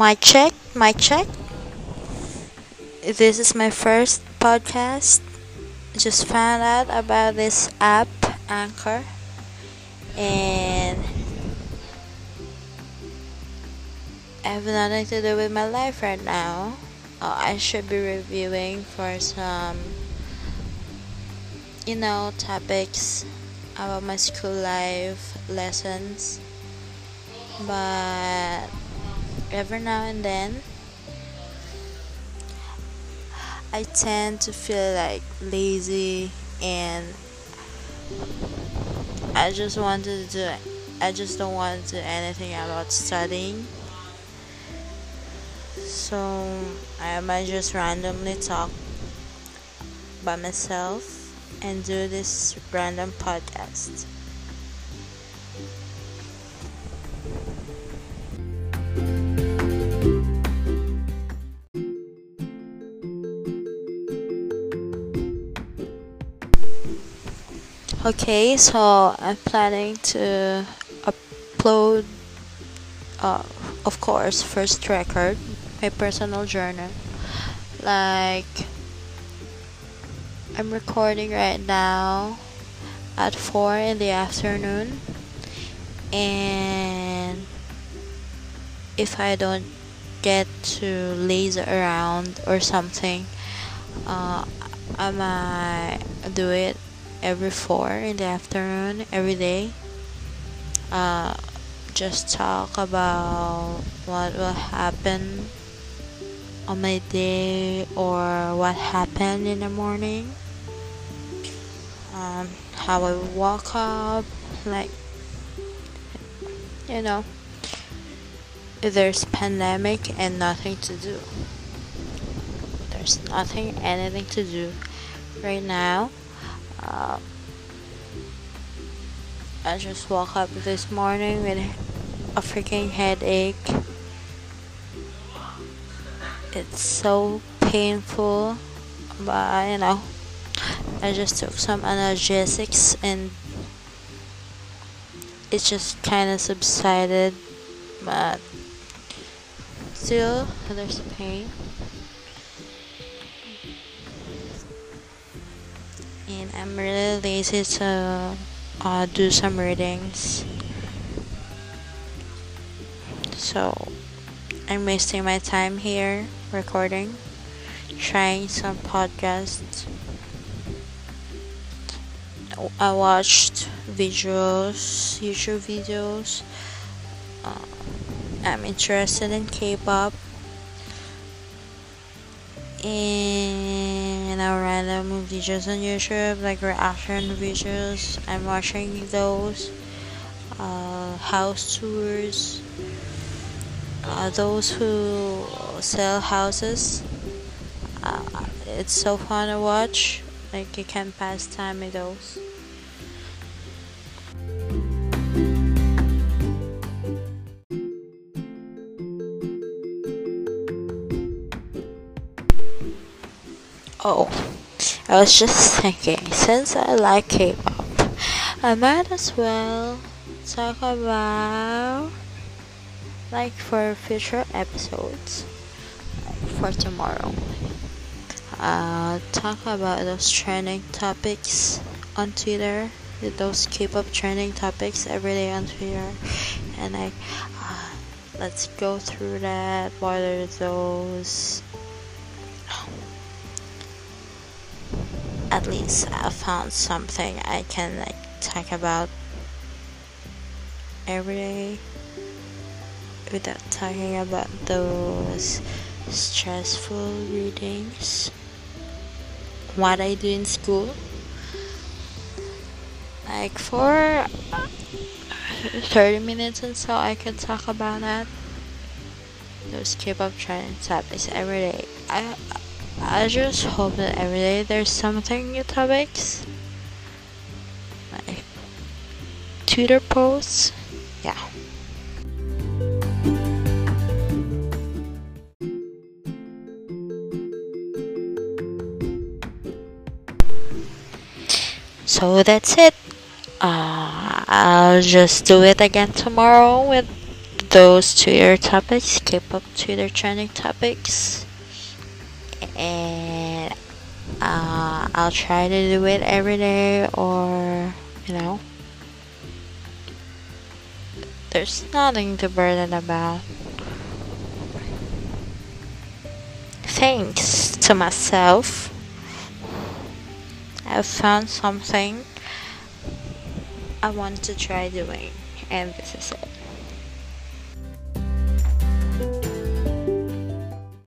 My check, my check. This is my first podcast. Just found out about this app, Anchor, and I have nothing to do with my life right now. Uh, I should be reviewing for some, you know, topics about my school life, lessons, but every now and then I tend to feel like lazy and I just wanted to do I just don't want to do anything about studying so I might just randomly talk by myself and do this random podcast. Okay, so I'm planning to upload, uh, of course, first record, my personal journal. Like, I'm recording right now at 4 in the afternoon, and if I don't get to laze around or something, uh, I might do it every four in the afternoon every day. Uh, just talk about what will happen on my day or what happened in the morning. Um, how I woke up, like you know, there's pandemic and nothing to do. There's nothing, anything to do right now uh, I just woke up this morning with a freaking headache. It's so painful, but you know, I just took some analgesics and it just kind of subsided, but still there's pain. And I'm really lazy to uh, do some readings. So I'm wasting my time here recording, trying some podcasts. I watched videos, YouTube videos. Uh, I'm interested in K-pop and you know random videos on YouTube like reaction videos. I'm watching those uh, house tours. Uh, those who sell houses. Uh, it's so fun to watch. Like you can pass time with those. Oh, I was just thinking, since I like K pop, I might as well talk about, like, for future episodes, for tomorrow. Uh, talk about those trending topics on Twitter, those K pop trending topics every day on Twitter, and like, uh, let's go through that. What are those? At least I found something I can like talk about every day without talking about those stressful readings. What I do in school. Like for 30 minutes and so I can talk about that. Those K-pop trending topics every day. I I just hope that every day there's something new topics. Like Twitter posts. Yeah. So that's it. Uh, I'll just do it again tomorrow with those Twitter topics, K-pop Twitter trending topics, and uh, I'll try to do it every day, or you know, there's nothing to burden about. Thanks to myself, I've found something I want to try doing, and this is it.